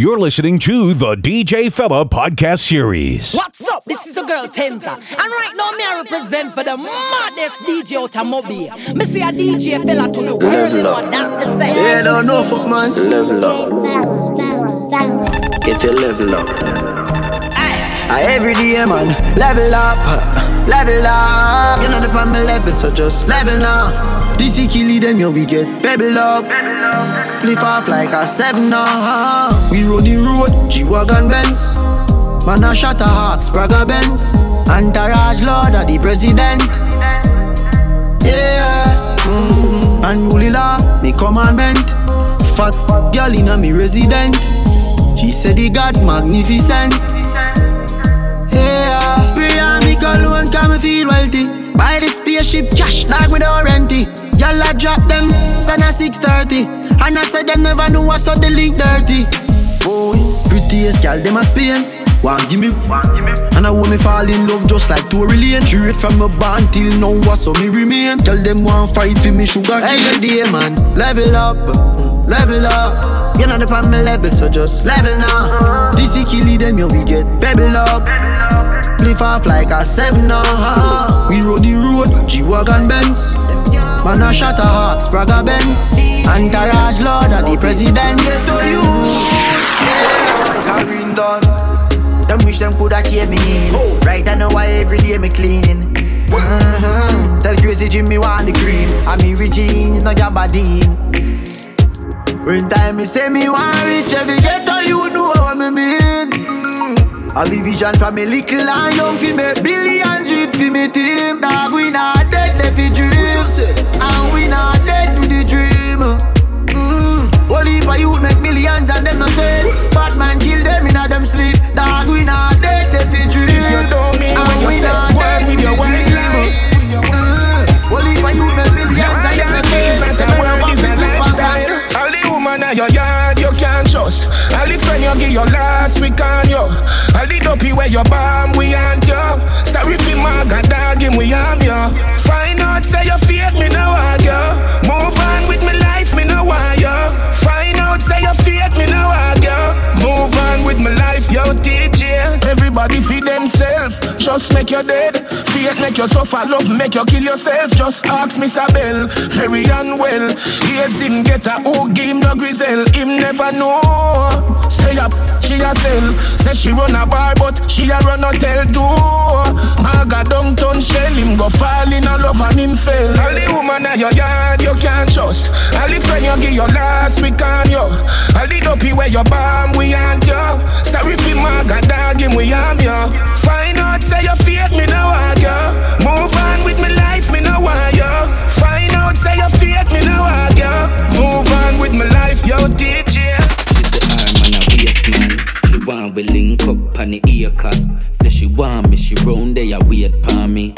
You're listening to the DJ Fella podcast series. What's up? This is your girl Tenza. And right now, me I represent for the maddest DJ out of Me see a DJ Fella to the world. Level up. What that me say. Yeah, no, no, fuck man. Level up. Get your level up. I every day, man. Level up. Level up. You know the on my level, so just level up. This killy them, yo, we get pebble up. Flip off like a seven now. We run the road, G-Wagon Benz. Man, I shot a heart, Sprague Benz. Entourage Lord of the President. Yeah. Mm-hmm. And Law, me commandment. Fat girl in a me resident. She said he got magnificent. Yeah. Spray on me cologne, can me feel wealthy. Buy the spaceship cash, like without renty. Y'all I drop them, then at 6.30 And I said them never knew I saw the link dirty. Boy, prettiest gal, them a Spain one give me, one give me. And I want me fall in love just like Tory Lane. Straight from my band till now, what so me remain? Tell them one fight for me sugar cane. Every day man, level up, level up. You know the on my level, so just level now. This is killy them, yo, we get pebble up. Flip off like a seven now We run the road, G-Wagon Benz Man a shot a hawk, Sprague Benz. Entourage Lord of the President. Get to you. Ring done. Them wish them coulda kept me in. Right I know why every day me clean mm-hmm. Tell Crazy Jimmy want the cream. And me rich jeans, no gabardine When time me say me want rich Every ghetto you know what me mean. I be vision from me little and young fi make billions with fi me team. Dog we not dead, they fi dream Bad man kill them in a them sleep Dog we not dead, they fi dream If you don't mean and what you we say, not go dead and to live the your mm. Only for you make millions and no sell the world is a lifestyle. All the woman in your yard you can't trust. All the friend you give your last week on you. All the dopey where you bomb we aren't you. Sorry for my god dog him we am you. Find out say you fake me no want you. Everybody feed themselves. Just make you dead. Fear make you suffer. Love make you kill yourself. Just ask me Sabel. Very unwell. AIDS him get a give him no grizzle. Him never know. Say up, she a sell. Say she run a bar, but she a run hotel too. Maga downtown shell. Him go fall in a love and him fail. All the woman in your yard you can't trust. All the friend you give your last week on you. All the dopey where you bomb we aren't you. Sorry for Maga dog him we am you. Find out say you fake me no want you. Move on with me life me no want you. Find out say you fake me no want you. Move on with my life yo DJ. She say her man a waste man. She want we link up on the ear cut. Say she want me, she round there wait for me.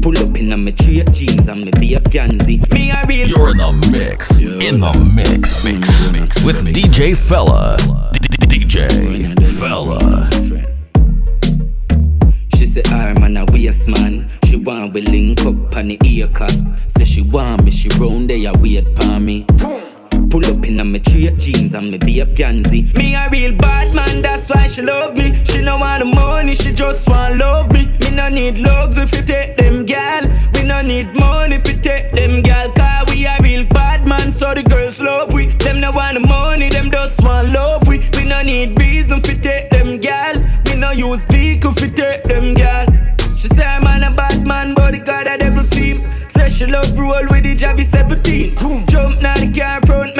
Pull up in a me straight jeans and me be a Gansy. Me a real. You're in the mix. In the mix. mix with DJ Fella. DJ Fella. Say her man a waste man. She want we link up on the ear cut. Say she want me, she round there wait for me. Pull up in a me straight jeans and me be a Gansy. Me a real bad man, that's why she love me. She no want the money, she just want love me. Me no need love if you take them gal. We no need money if you take them gal. Cause we a real bad man, so the girls love we. Them no want the money, them just want love we. We no need reason if you take them no use vehicle if you take them gal. She say I'm a bad man, but the God a devil theme. Say she love roll with the Javi 17. Jump now the car front,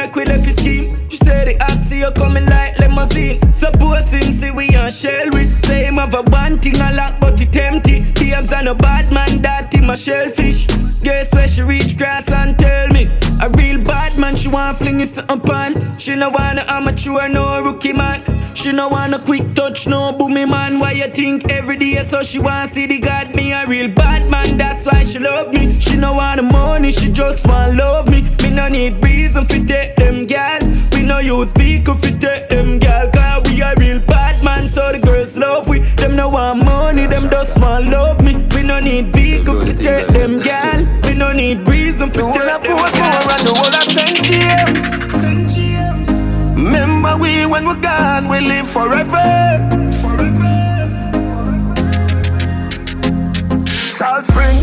oxy you coming like limousine. Suppose him see we on shell with. Say him have a one thing a lot, but it empty. DMs and a bad man, that him a shellfish. Guess where she reach grass and tell me. A real bad man, she want fling it something pan. She no want a amateur, no rookie man. She no want a quick touch, no boomy man. Why you think every day so she want see the God? Me a real bad man, that's why she love me. She no the money, she just want love me. Me no need reason fi take them gal. We no use vehicle fi take them gal. Cause we a real bad man, so the girls love we. Them no want money, them just want love me. We no need vehicle fi take them gal. We no need reason fi take them gal. and the whole of St. James. Remember we when we're gone, we live forever. Salt Spring,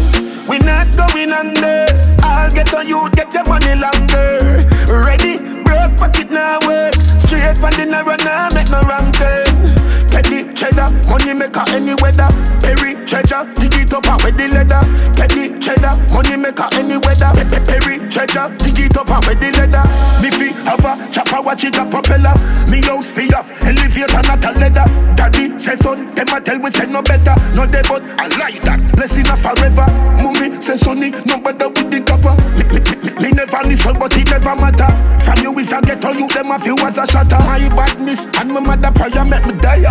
we not going under. I'll get on you, get your money longer. Ready, broke pocket now work. Straight from the narrow now, make no wrong turn. Cheddar, money maker any weather. Perry treasure, dig it up and with the leather. Teddy cheddar, money maker any weather. Perry treasure, dig it up and with the leather. Me fi have a chopper, watch it a propeller. Me house fi off, elevator not a leather. Daddy say son, them a tell we say no better. No they but I like that. Blessing a forever. Mummy say sonny, no better with the copper. Me, me, me, me never listen, but it never matter. From you is a ghetto, you them a few as a shatter. My badness and my mother prayer make me die.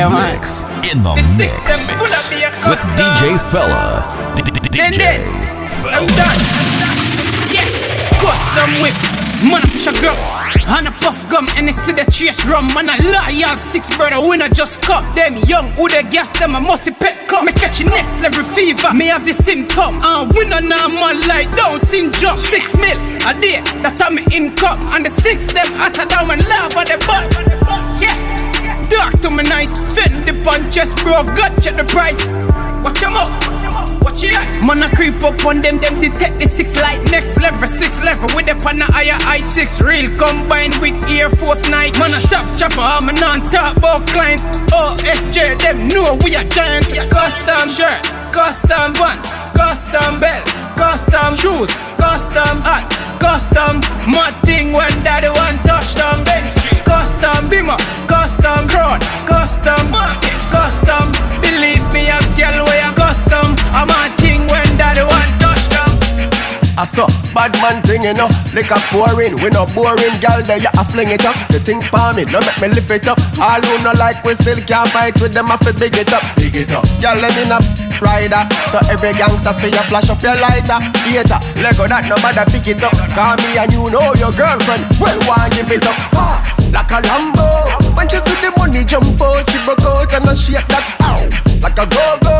Yeah, mix. Man. In the, the mix. With DJ Fella. DJ Fella. I'm done. Custom whip, man a push a girl And a puff gum. And it's in the chase rum. Man a loyal six brother. Winner just cup Them young who they gas them a musty pet cup Me catch next level fever, me have the symptom. And winner now man like down sing just Six mil a day, that time me income And the six them hotter down and laugh at the butt Yeah, dark to me nice Fend the punches bro, gut check the price Watch them up Watch it. Man, I creep up on them, them detect the six light. Next level, six level with the pan higher i6. Real combined with Air Force Night. Man, a top chopper, I'm a non top about client. OSJ, them know we are giant. Custom shirt, custom pants, custom belt, custom shoes, custom hat, custom mud thing when daddy want touchdown bench. Custom bimmer, custom custom market, custom. Believe me, a girl where you custom. I'm a thing when daddy want touchdown. I saw bad man thing, you know, like a pouring. We no boring, gal, there you a fling it up. The thing palm it, no make me lift it up. All who no like, we still can't fight with them. I fi big it up, big it up. Gal, let me know rider. So every gangster for you flash up your lighter. Hater, Lego that no matter pick it up. Call me and you know your girlfriend. Well, one give it up fast like a Lambo. When she see the money jump out, she broke out and I shake that ow like a go go.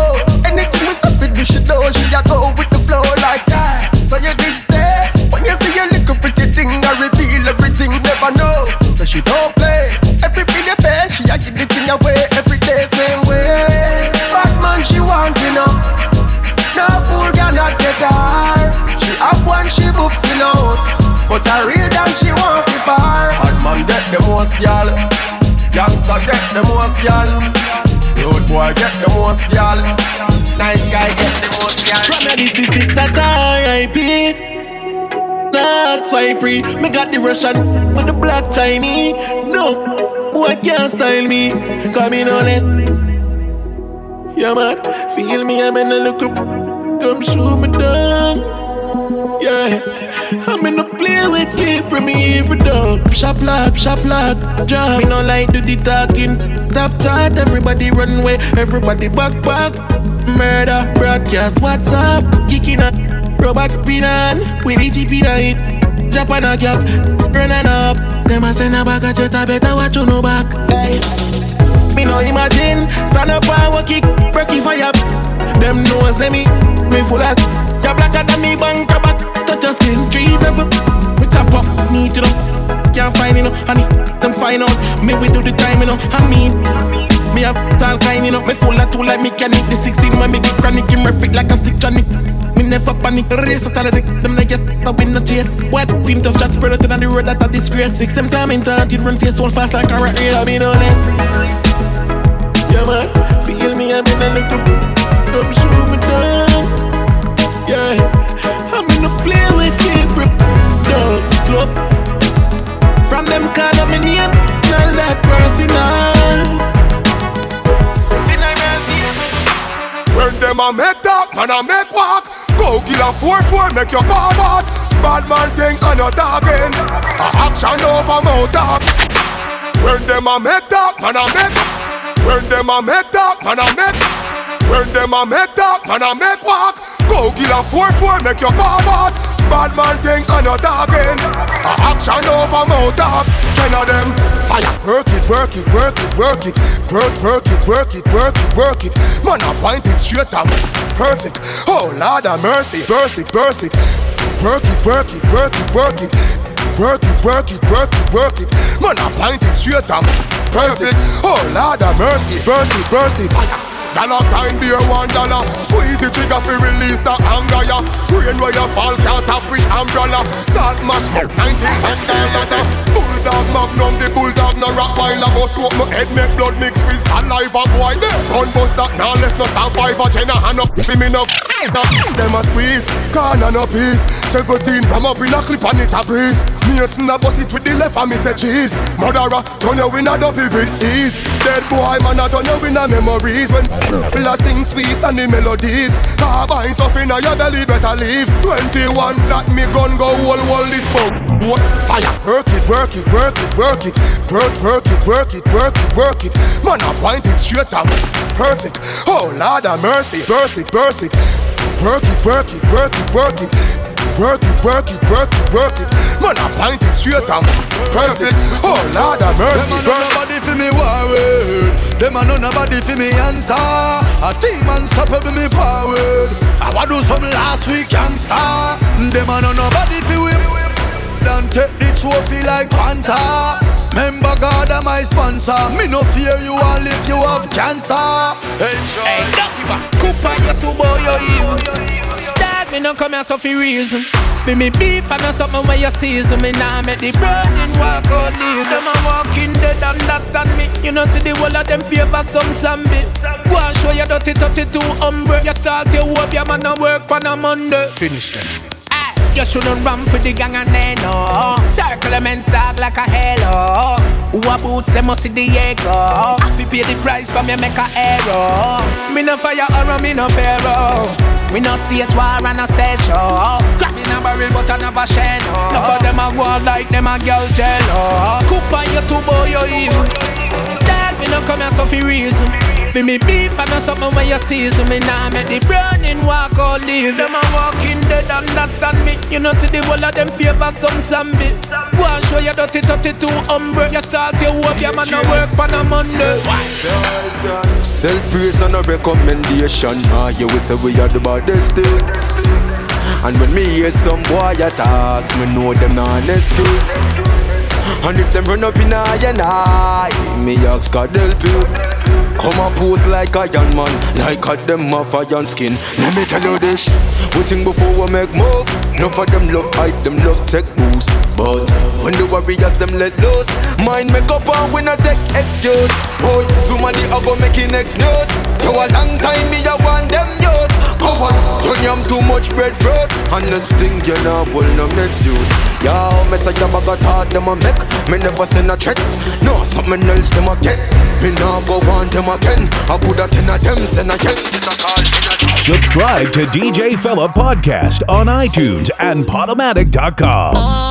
Anything we do, she do. She a go with the flow like that. So you did stay when you see your little pretty thing. I reveal everything, never know. So she don't play. Every bill you pay, she a give the thing away every day, same man she want, you know. No fool cannot get her. She up one, she boops in out. But a real damn she want fi bar. Bad man get the most gal. Youngster get the most gal. Road boy get the most gal. Nice guy get the most gal. From the DC6 that R.I.P. Not swipe free. Me got the Russian with the black Chinese. No, boy can't style me. Coming on it. Yeah, man, feel me, I'm in a up. Come show me down. Yeah, I'm in a play with people, me every dog. Shop lock, shop lock, job. Me no like do the talking. Stop chat, everybody run away, everybody back back. Murder, broadcast, what's up? Kicking up, robot pinan, with the GP night. Japan a gap, running up. Them a send a of jet, I better watch you no back. Hey. No imagine. Stand up and walk it Breaky fire. Them know say me Me full as. You blacker than me bank back Touch your skin. Trees every Me chop up Me to them Can't find you know And if them find out Me we do the time you know I mean. Me have all kind, you know Me full of tool like mechanic. The 16 when me get chronic In my freak like a stick Johnny Me never panic Race out all of the Them like get I win no chase. What? Film tough shots spread out on the road That a disgrace. Six them time in time It run face all fast like a rat I mean no left yeah, man. Feel me, I'm in a little. Come show me down. Yeah. I'm in a play with people. Dog, slow. From them call me name. Tell that personal. When them a make talk, man a make walk. Go kill a four four, make your bar out. Bad man thing and a talking. A action over mouth talk. When them a make talk, man a make. When them a make talk, man a make. When them a make talk, man a make walk. Go kill a 4-4, make your bar bad. Bad man thing and a talking. A action over mouth talk. Ten of them fire. Work it, work it, work it, work it. Work, work it, work it, work it, work it. Man, I point it straight up. Perfect. Oh Lord of mercy, burst it, burst it. Work it, work it, work it, work it. Work it, work it, work it, work it. Man, I point it straight up. Perfect. Oh Lord of mercy, burst it. Fire. Dollar kind beer one dollar. Squeeze the trigger fi release the anger ya Rain where you fall can't tap with umbrella. Salt mash 19 and Bulldog magnum the bulldog no rock while I go smoke. My head make blood mix with saliva boy. Gun bust that now left no survivor. Jenna hand up see me no Them a squeeze corner no peace. 17 from up in a clip and it a breeze. Mason a bust it with the left and me say cheese Murderer turn you in a dopey with ease. Dead boy man a turn you in a memories. When Full of sing sweet and the melodies Carbine stuff in your belly better leave 21 that me gun go whole whole this smoke What fire Work it, work it, work it, work it Work, work it, work it, work it, work it Man I point it straight up Perfect Oh Lord of mercy Burst it, burst it Work it, work it, work it, work it Work it, work it, work it, work it. Man, I point it straight and perfect. Oh Lord of mercy, no nobody for me worried. Them a no nobody for me answer. A team unstoppable me powered. I wa do some last week youngster. Them a no nobody for we. Don't take the trophy like Panther. Member God am my sponsor. Me no fear you all if you have cancer. Hey, sure. Hey, duck you back. Cooper, you too boy, you evil. Dad, me no come here so for reason. For me beef and not something where you season me. Now make the burning walk out leave them a walking dead understand me. You know see the whole of them favor some zombie. Go and show you dirty dirty too umbre you salt your hope your man no work on a Monday. Finish them you shouldn't run for the gang and they know. Circle them and dog like a halo. Who a boots, they must see the ego I fi pay the price for me make a error. Me no fire or me no pharaoh We no stage war and no stage show Grabbing a barrel but I never share no. Enough of them a go like them a girl jello Cooper you too boy you evil. Dad me no come here so fi reason for me beef and not something where you see so me nah make the burning walk or leave Them a walking dead understand me You know see the whole of them favor some zombie Go and show you dirty dirty too umbre You salt your hope your man no work for no Monday Self praise and a recommendation. Ah, you will say we are the baddest still. And when me hear some boy attack, me know them not skill. And if them run up in a and I, me ask God help you. Come and pose like a young man, like a them off a iron skin. Let me tell you this, we think before we make move. Enough of them love hype, them love take boost. But when the warriors them let loose, mind make up and we not take excuse. Boy, somebody a go making next news. You a long time me a want them youth. Coward, you yam too much breadfruit And next thing you know, will no next you Yo, me say you bag a thought them a make Me never send a check. No, something else them a get. Me nah go want them again. I coulda ten of them send a check. Subscribe to DJ Fella Podcast on iTunes and Podomatic.com.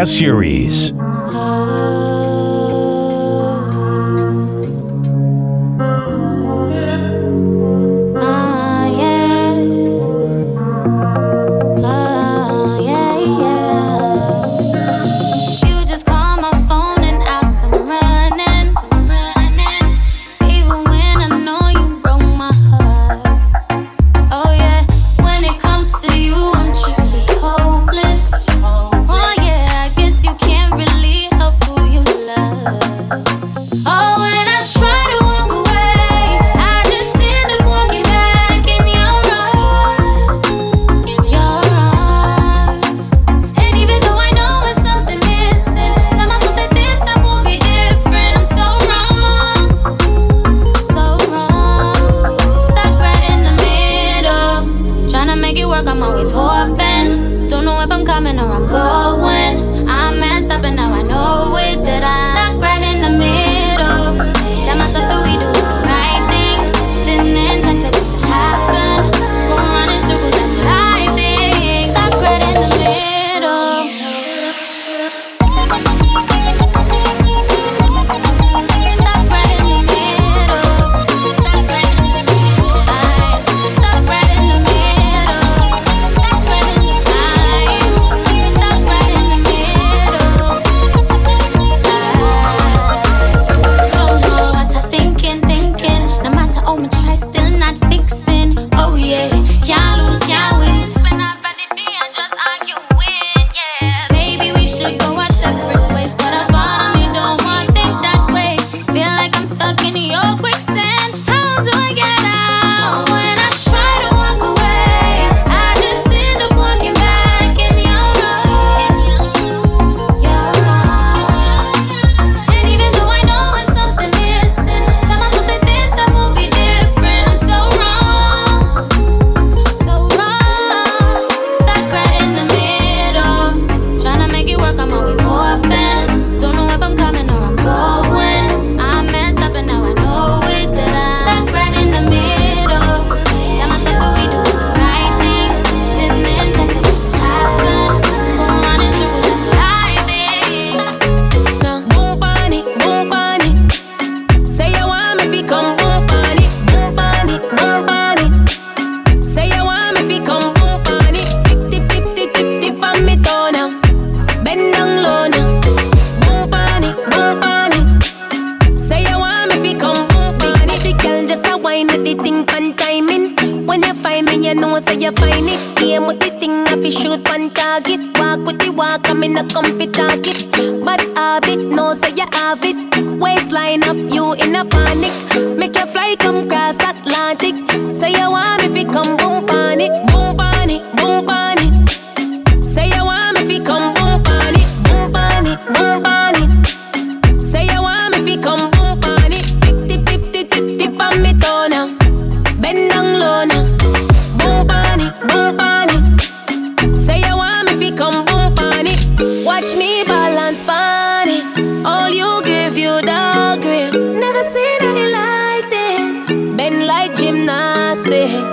podcast series.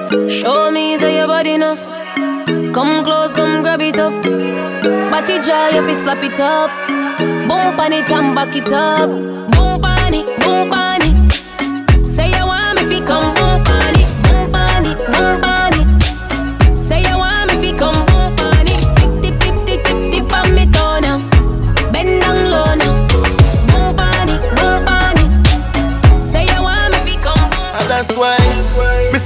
Show me say your body enough. Come close, come grab it up. Body jaw, if you slap it up. Boom pan it and back it up. Boom pan it, boom pan it. Say you want me fi come boom pan it, boom pan it, boom pan it.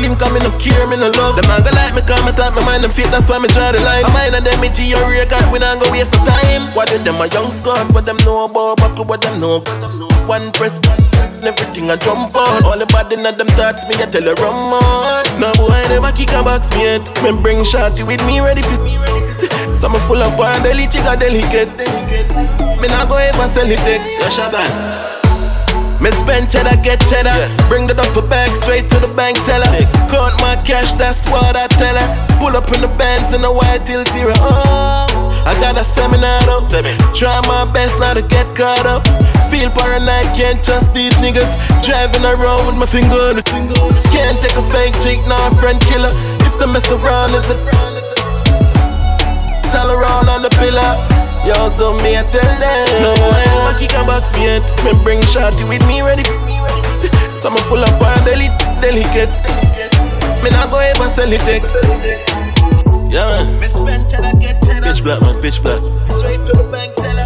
feel him coming up care me no love. The man go like me come, I thought my mind them fit, that's why me draw the line. My mind and them me G or God, we not go waste no time. What did them a young squad, what them know about buckle, what them know. One press, one press, and everything I jump on. All the bad in them thoughts, me I tell her run on. No boy never kick a box me yet. Me bring shorty with me ready for me ready for So me full up on belly, chica delicate. Me not go ever sell it, take. Yo, Shaban. Me spend cheddar, get cheddar. Yeah. Bring the duffel bag straight to the bank teller. Six. Count my cash, that's what I tell her. Pull up in the bands in a white till Oh. I got a seminar up. Try my best not to get caught up. Feel paranoid, can't trust these niggas. Driving around with my finger on the finger. Can't take a fake chick, nah, friend killer. If they mess around, it's a. Tell around on the pillar. Yo, so me I tell them. No, I am a kick a box me head. Me bring shorty with me ready. So I'm full of fire belly, delicate. Me not go ever sell it take. Yeah man. Bitch black man, bitch black. Straight to the bank teller.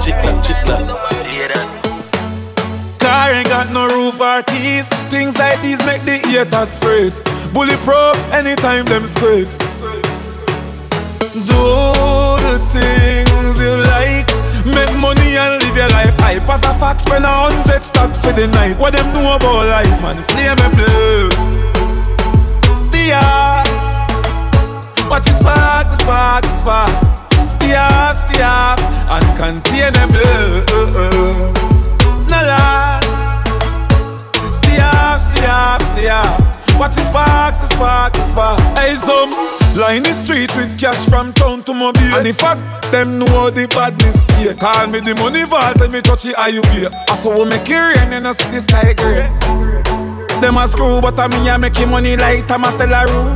Chick black, chick black. Car ain't got no roof or keys. Things like these make the haters freeze. Bully pro anytime them squeeze. Do the things you like. Make money and live your life. I pass a fax, spend a hundred stock for the night. What them know about life, man? Flame and blue. Steer. What is spark, the spark, the sparks. Stay up, stay up, uncontainable. Uh, uh, uh. No lie. Stay up, stay up, stay up. What is spark, the spark, the spark. Hey, some line the street with cash from town to mobile. And the fact them know the badness here. Call me the money vault and me touch you pay. I saw we make it rain and I see the sky gray. Them a screw, but I me I make money like Thomas De La Rue.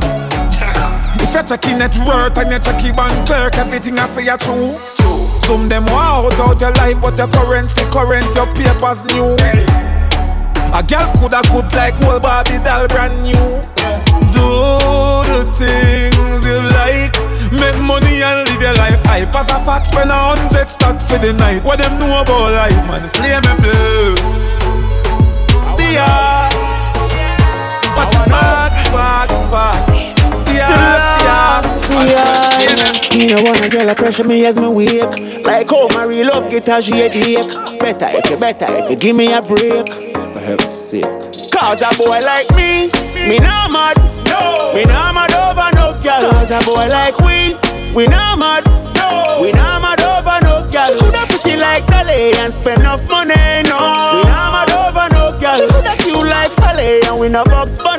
If you're checking net worth and you're checking bank clerk, everything I say are true. Some them want out out your life, but your currency current, your papers new. A girl coulda good like whole Barbie doll brand new. Do the things you like, make money and live your life. I pass a fax, spend a hundred stock for the night. What them know about life, man? Flame and blue. Steer. What is smart, smart, smart. Me no wanna girl a pressure me as me wake Like how my real love get a headache Better if you better if you give me a break heaven's sake Cause a boy like me, me not mad. No. Me not mad over no girl. Cause a boy like we, we not mad. No. We not mad over no girl. She coulda pretty like Dolly and spend enough money no. We not mad over no girl. She coulda cute like Holly and we no box bunny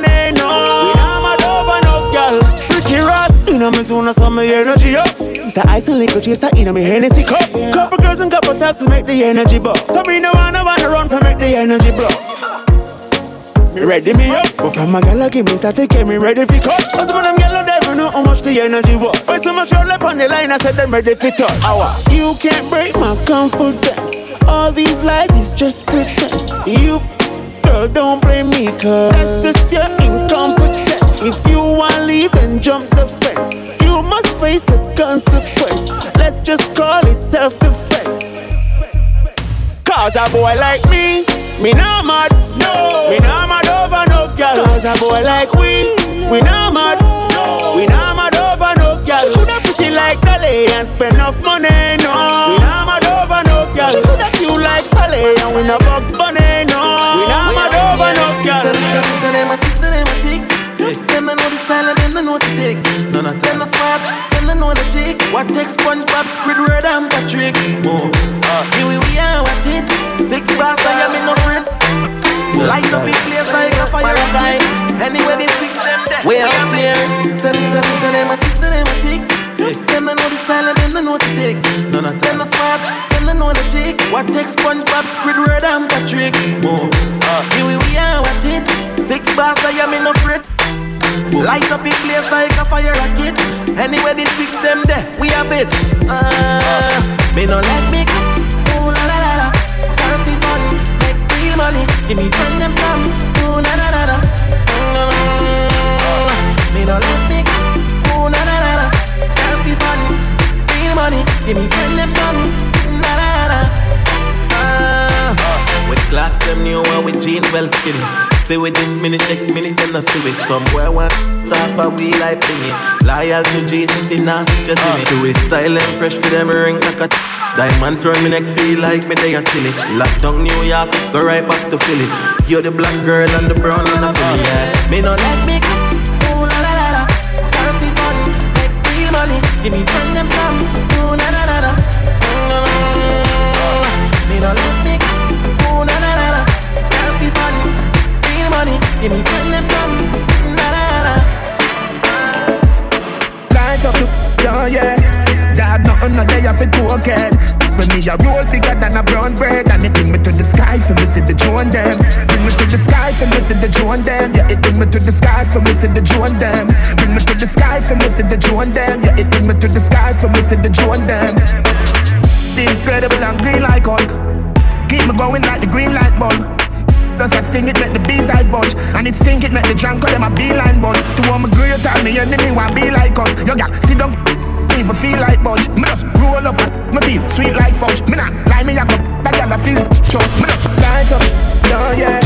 me zone, so me energy up. It's a ice and liquor chaser inna me Hennessy cup. Couple girls and couple taps to make the energy buck. So me no wanna wanna run for make the energy blow. Me ready me up, but from my gal give me start to get me ready for cut. Cause of them gal never know how much the energy was. But so much roll up on the line, I said them ready for. Hour. You can't break my confidence. All these lies is just pretense. You, girl, don't blame me, cause that's just your incompetence. If you want to leave, then jump the fence. You must face the consequence. Let's just call it self-defense. Cause a boy like me, me not mad. No. Me not mad over no girl. Cause a boy like we, we not mad. No. We not mad over no girl. She coulda pretty like Dolly and spend enough money. No. We not mad over no girl. She coulda cute like Polly and we no box bunny. No. We not mad over no girl. Tell them a six, tell them a style and them they know the takes. None of them the smart, them they know the tricks. What takes SpongeBob, Squidward and Patrick? Move. Uh, here we, we are, watch it. Six bars, I am in no friend. Light up in place like a fire guy. Anyway, the six them dead. We out here. Tell, tell, tell them a six, them a ticks. Them they know the style and them they know the takes. None of them the smart, them they know the tricks. What takes SpongeBob, Squidward and Patrick? Move. Uh, here we, we are, watch it. Six bars, I am in no friend. Light up in place like a fire rocket. Anyway, the six them there, we have it. Uh, me no let me. Ooh la la la la. Gotta fun, make real money. Give me friend them some. Ooh la la la. Mm, Me no let me. Ooh la la la la. Gotta be fun, real money. Give me friend them some. La la. Uh, with clocks them new one with jeans well skinny. See with this minute, next minute, then I see with somewhere one off a wheel like thingy. Loyal to G City, now just in it. Uh. Do it style and fresh for them ring like a Diamonds round me neck feel like me they a chilly. Lockdown New York, go right back to Philly. You're the black girl and the brown and the uh-huh. Philly, yeah. Me no let me ooh la la la la. Gotta be fun, make real money. Give me friend them some, ooh la la la la. Me no let me Give me friend them some, la la la. Light up for cocaine. When me a roll bigger than a brown bread, and it bring me to the sky for me see the drone them. Bring me to the sky for me see the drone them. Yeah, it bring me to the sky for me see the drone them. Bring me to the sky for me see the drone them. Yeah, it bring me to the sky for me see the drone them. The incredible and green like Hulk. Keep me going like the green light bulb. Does a sting it make the bees I budge? And it stink it make the drunk them a beeline buzz. To all my great time me enemy want be like us. Yo gal, sit down even feel like budge. Me just roll up, me feel sweet like fudge. Me not lie, me a go, that gal I feel choke Me just light up, oh yeah.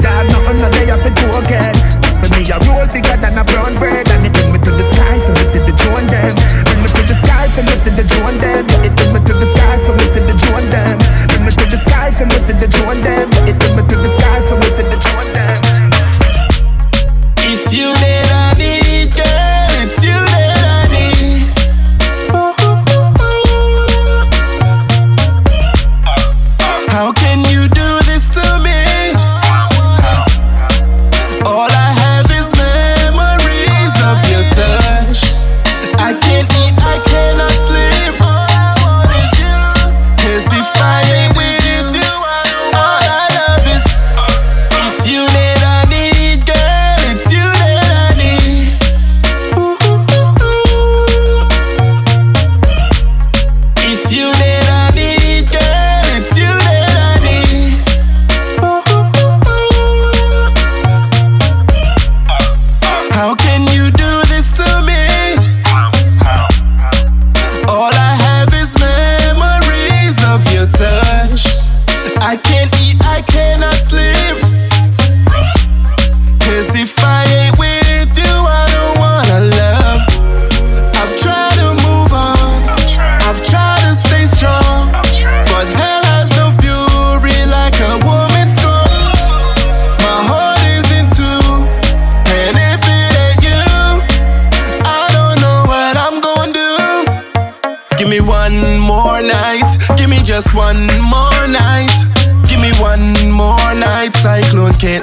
Dog nothing no day I feel But me a roll bigger than a brown bread. And it bring me to the sky for me see the drone them. Bring me to the sky for me see the drone them. It bring me to the sky for me see the drone them. Bring me to the sky for me see the drone them. It bring me to the sky for me see the drone them. It's you that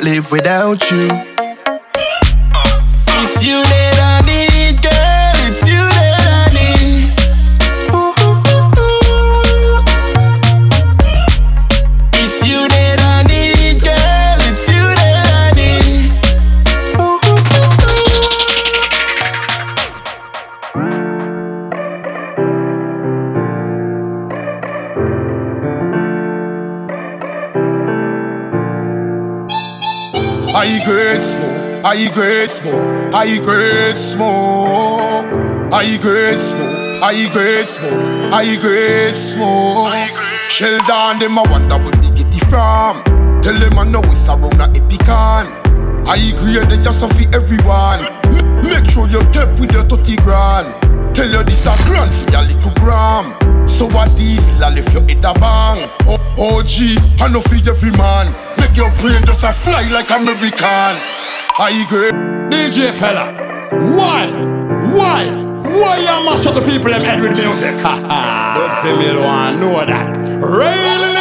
live without you. It's you I great smoke, I great smoke, I great smoke, I great smoke, I great smoke. Shell down them I wonder where me get it from. Tell them I know it's around a epicon. I grade they just for everyone. M- make sure you kept with your 30 grand. Tell you this a grand for your little gram. So what these lal if your head a bang? Oh, OG, I know for every man. Make your brain just a fly like American. I great? DJ fella, why? Why? Why you mash up the people them head with music? Don't say me don't want know that. Really?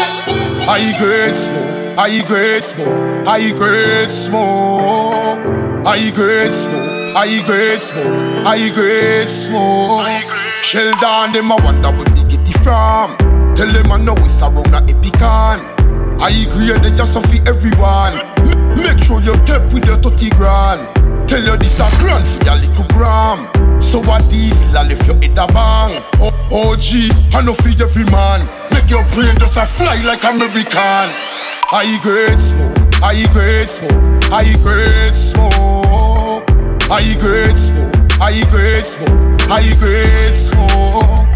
I grade smoke, I grade smoke, I great smoke, I grade smoke, I grade smoke, I grade smoke. Shell down them I wonder where me get it from. Tell them I know it's around a epicon. I grade they just for everyone. M- your kept with your 30 grand. Tell you this a grand for your little gram. So what these lal if your head a bang? Oh, OG, I know for every man. Make your brain just a fly like American. I grade smoke, I grade smoke, I grade smoke, I grade smoke, I grade smoke, I grade smoke.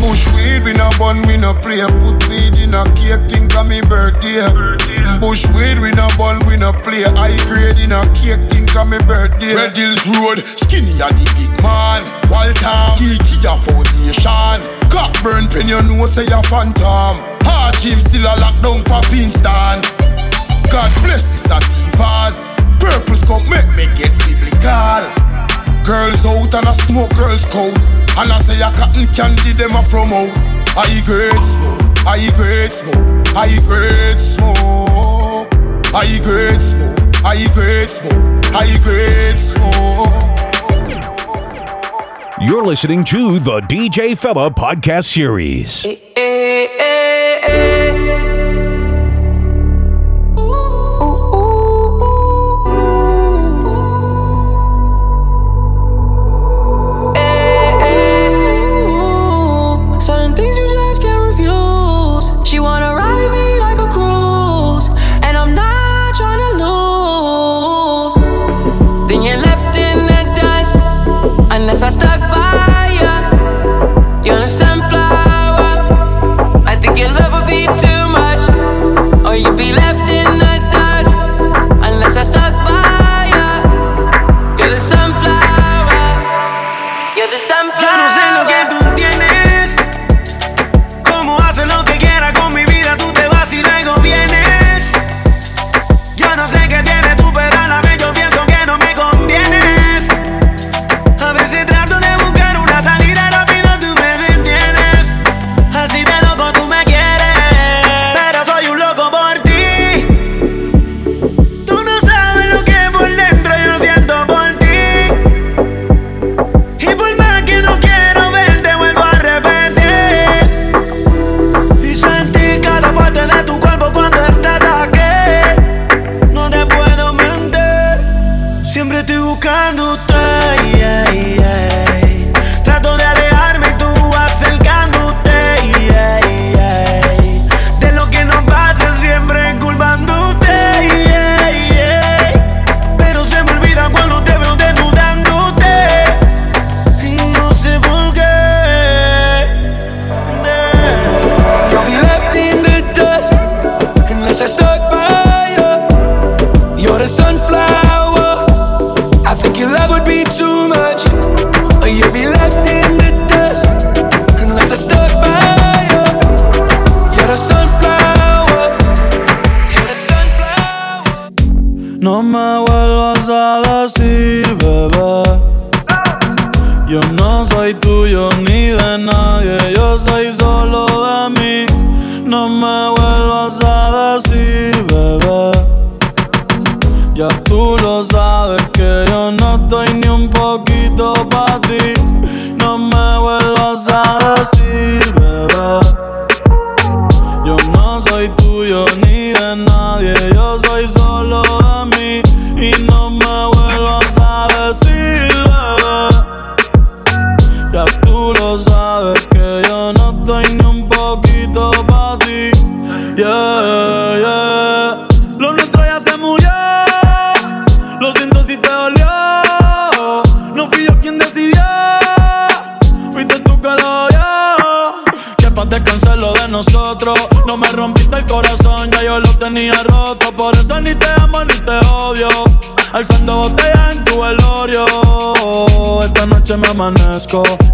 Bush weed, we no bun, we no play. Put weed in a cake, think of me birthday. Bush weed, we no bun, we no play. High grade in a cake, think of me birthday. Red Hills Road, skinny a the big man. Walter, Kiki a foundation. Cockburn pen, you know say a phantom. Hard gym still a lockdown popping stand. God bless the sativas. Purples come make me get biblical. Girls out and a smoke girls coat. And I say a cotton candy them a promote. I great smoke, I great smoke, I great smoke, I great smoke, I great smoke, I great smoke. You're listening to the DJ Fella podcast series. Hey, hey, hey,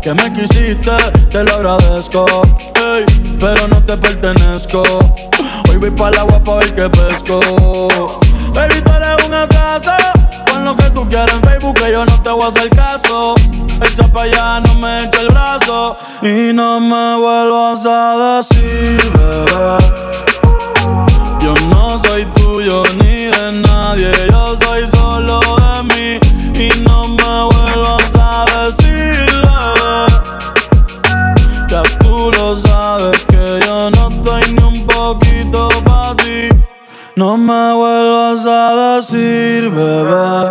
que me quisiste, te lo agradezco. pero no te pertenezco. Hoy voy para el agua para ver qué pesco. Baby, tú eres una casa. Con lo que tú quieras en Facebook, que yo no te voy a hacer caso. Echa pa' allá, no me echa el brazo. Y no me vuelvas a decir, bebé. Yo no soy tuyo ni de nadie, No me vuelvas a decir, bebé.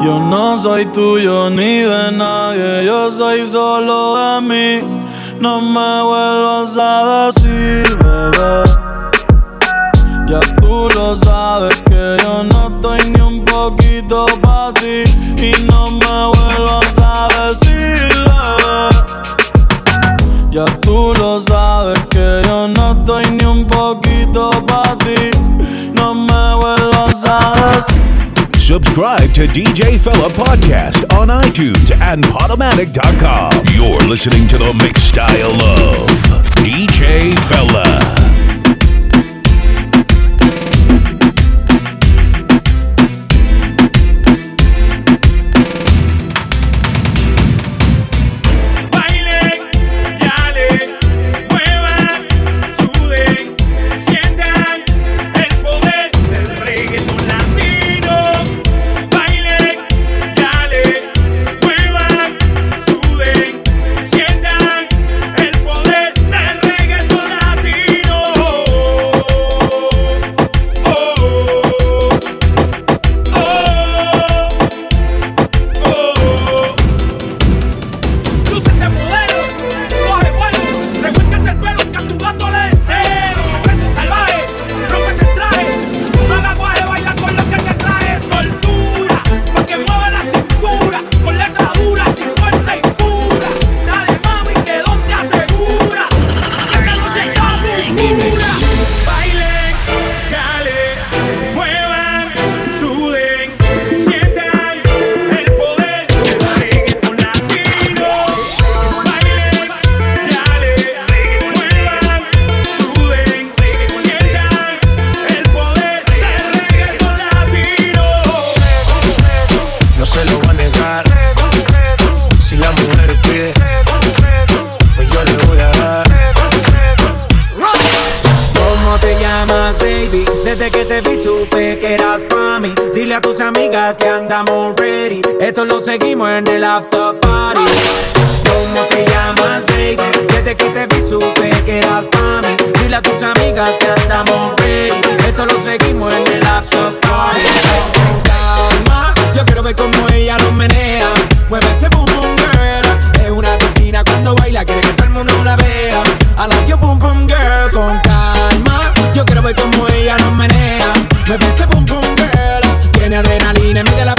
Yo no soy tuyo ni de nadie, yo soy solo de mí. No me vuelvas a decir, bebé. Ya tú lo sabes que yo no estoy ni un poquito para Subscribe to DJ Fella Podcast on iTunes and Podomatic.com. You're listening to the mix style of DJ Fella. Desde que te vi supe que eras pa' mí. Dile a tus amigas que andamos ready. Esto lo seguimos en el after party. ¿Cómo te llamas, baby? Desde que te vi supe que eras pa' mí. Dile a tus amigas que andamos ready. Esto lo seguimos en el after party. Calma, yo quiero ver cómo ella lo menea. Mueve ese boom ella. Me dice tiene adrenalina y mete la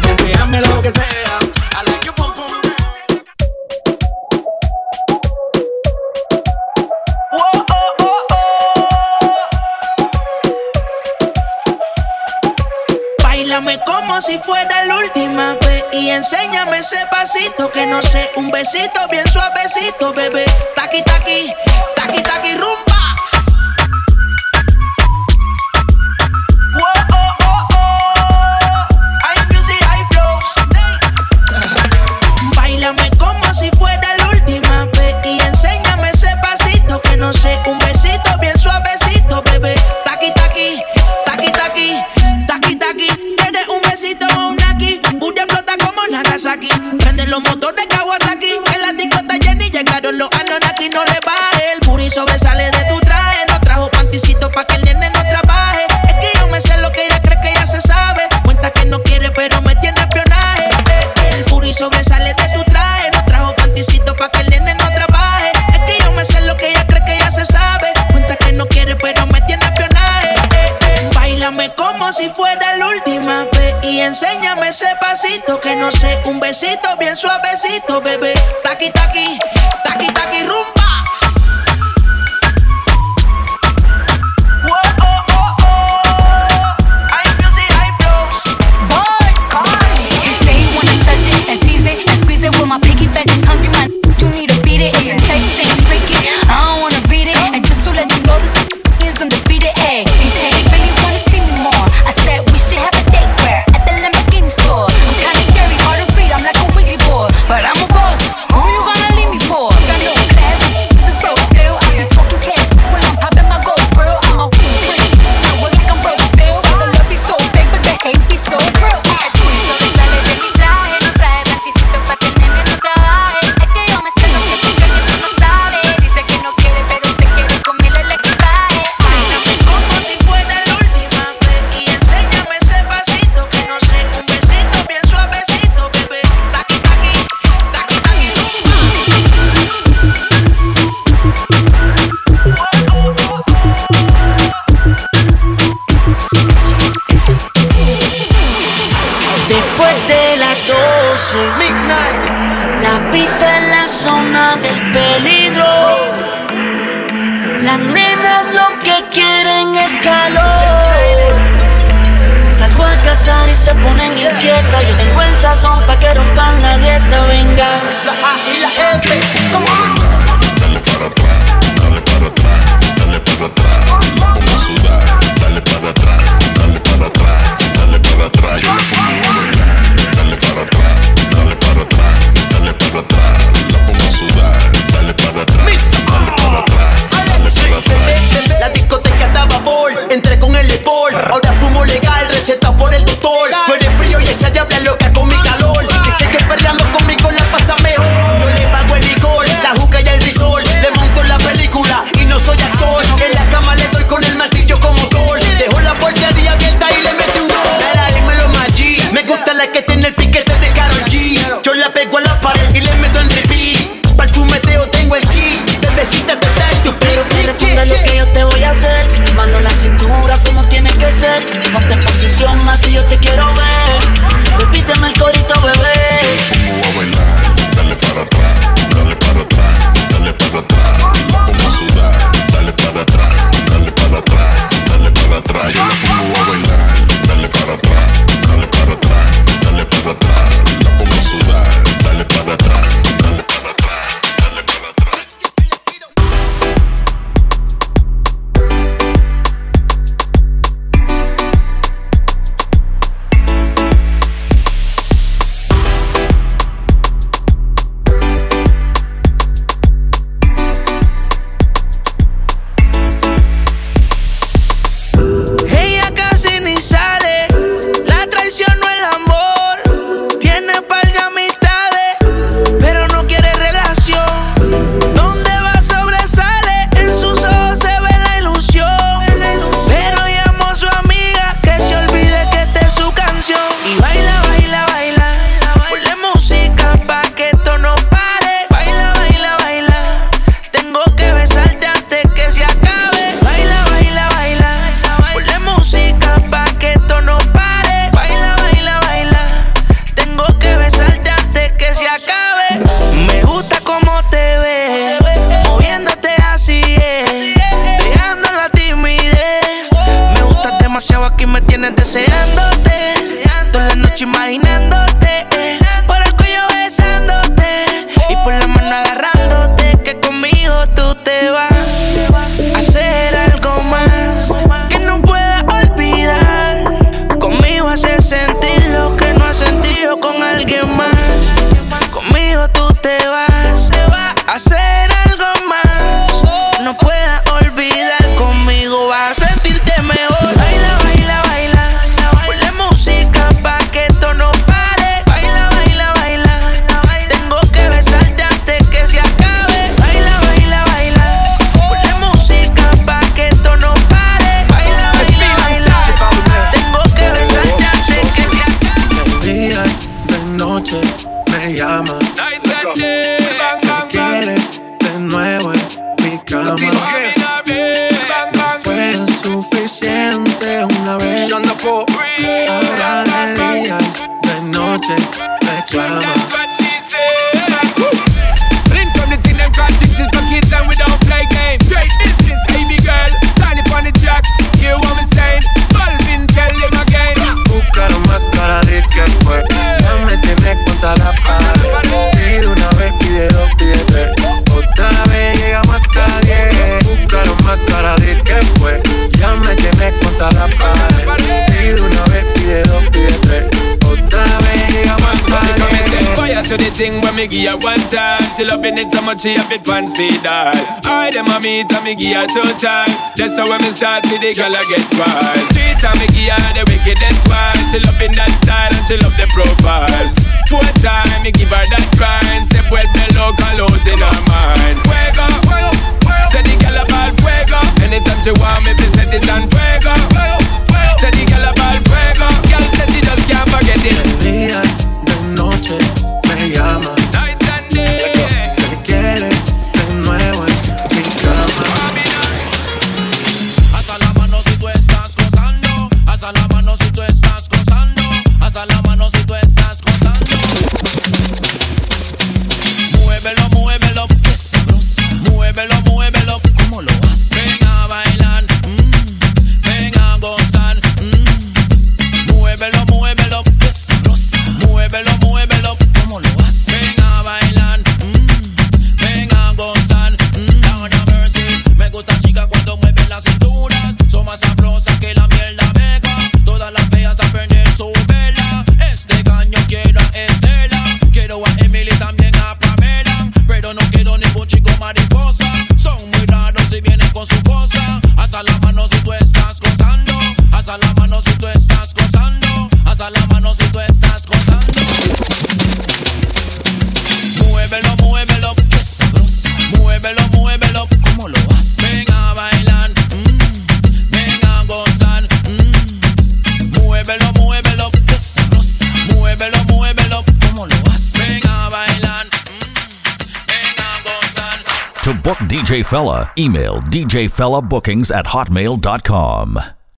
Venga, pompeame lo que sea. I like you, pom. Bailame como si fuera la última vez y enséñame ese pasito que no sé, un besito bien suavecito, bebé. Taqui taqui, taqui taqui rum no sé, un besito bien suavecito, bebé. Taqui, taqui, taqui, taqui, taqui, taqui. Tienes un besito o un aquí, puya flota como Nagasaki. Prende los motores Kawasaki, en la discota Jenny llegaron los Anonaki, no le va el puri sobresale de suavecito, bien suavecito, bebé. Taqui, taqui, taqui, taqui. She loving it so much she a bit pants feed all. I dem a me, and me give her two time. That's how when me start see the girl a get wild. Three time me give her the wickedest one. She loving that style and she love the profiles. Four time me give her that grind. Step well the below colors in her mind. Fuego, fuego, fuego. Say the girl a ball. fuego. Anytime she want me, be set it on fuego. Fuego, fuego. Say the girl about fuego. Fella. Email djfellabookings at hotmail.com.